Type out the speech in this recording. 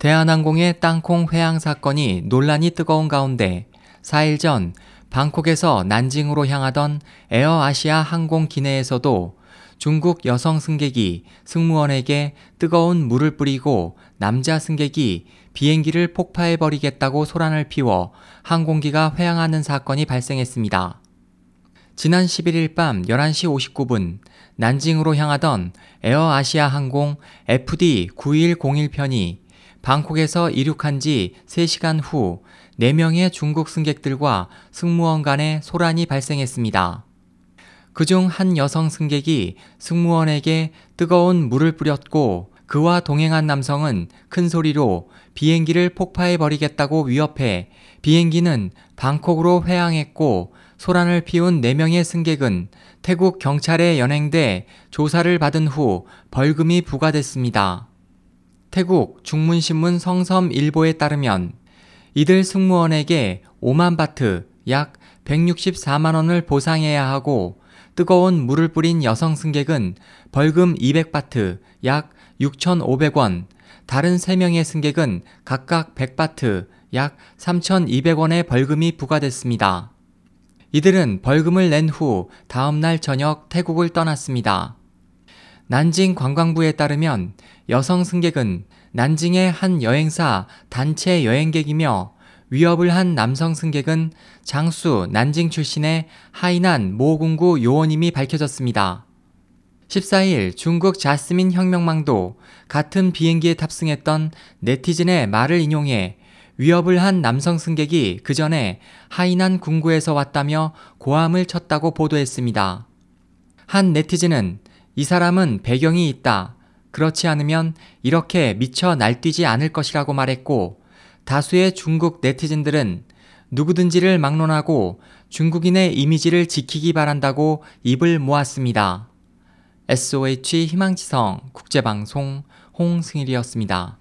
대한항공의 땅콩 회항 사건이 논란이 뜨거운 가운데 4일 전 방콕에서 난징으로 향하던 에어아시아 항공 기내에서도 중국 여성 승객이 승무원에게 뜨거운 물을 뿌리고 남자 승객이 비행기를 폭파해버리겠다고 소란을 피워 항공기가 회항하는 사건이 발생했습니다. 지난 11일 밤 11시 59분 난징으로 향하던 에어아시아 항공 FD9101편이 방콕에서 이륙한 지 3시간 후 4명의 중국 승객들과 승무원 간의 소란이 발생했습니다. 그중 한 여성 승객이 승무원에게 뜨거운 물을 뿌렸고 그와 동행한 남성은 큰 소리로 비행기를 폭파해 버리겠다고 위협해 비행기는 방콕으로 회항했고 소란을 피운 4명의 승객은 태국 경찰에 연행돼 조사를 받은 후 벌금이 부과됐습니다. 태국 중문신문 성섬일보에 따르면 이들 승무원에게 5만 바트 약 164만 원을 보상해야 하고 뜨거운 물을 뿌린 여성 승객은 벌금 200바트 약 6,500원, 다른 3명의 승객은 각각 100바트 약 3,200원의 벌금이 부과됐습니다. 이들은 벌금을 낸 후 다음날 저녁 태국을 떠났습니다. 난징 관광부에 따르면 여성 승객은 난징의 한 여행사 단체 여행객이며 위협을 한 남성 승객은 장수 난징 출신의 하이난 모공구 요원임이 밝혀졌습니다. 14일 중국 자스민 혁명망도 같은 비행기에 탑승했던 네티즌의 말을 인용해 위협을 한 남성 승객이 그 전에 하이난 군구에서 왔다며 고함을 쳤다고 보도했습니다. 한 네티즌은 이 사람은 배경이 있다. 그렇지 않으면 이렇게 미쳐 날뛰지 않을 것이라고 말했고 다수의 중국 네티즌들은 누구든지를 막론하고 중국인의 이미지를 지키기 바란다고 입을 모았습니다. SOH 희망지성 국제방송 홍승일이었습니다.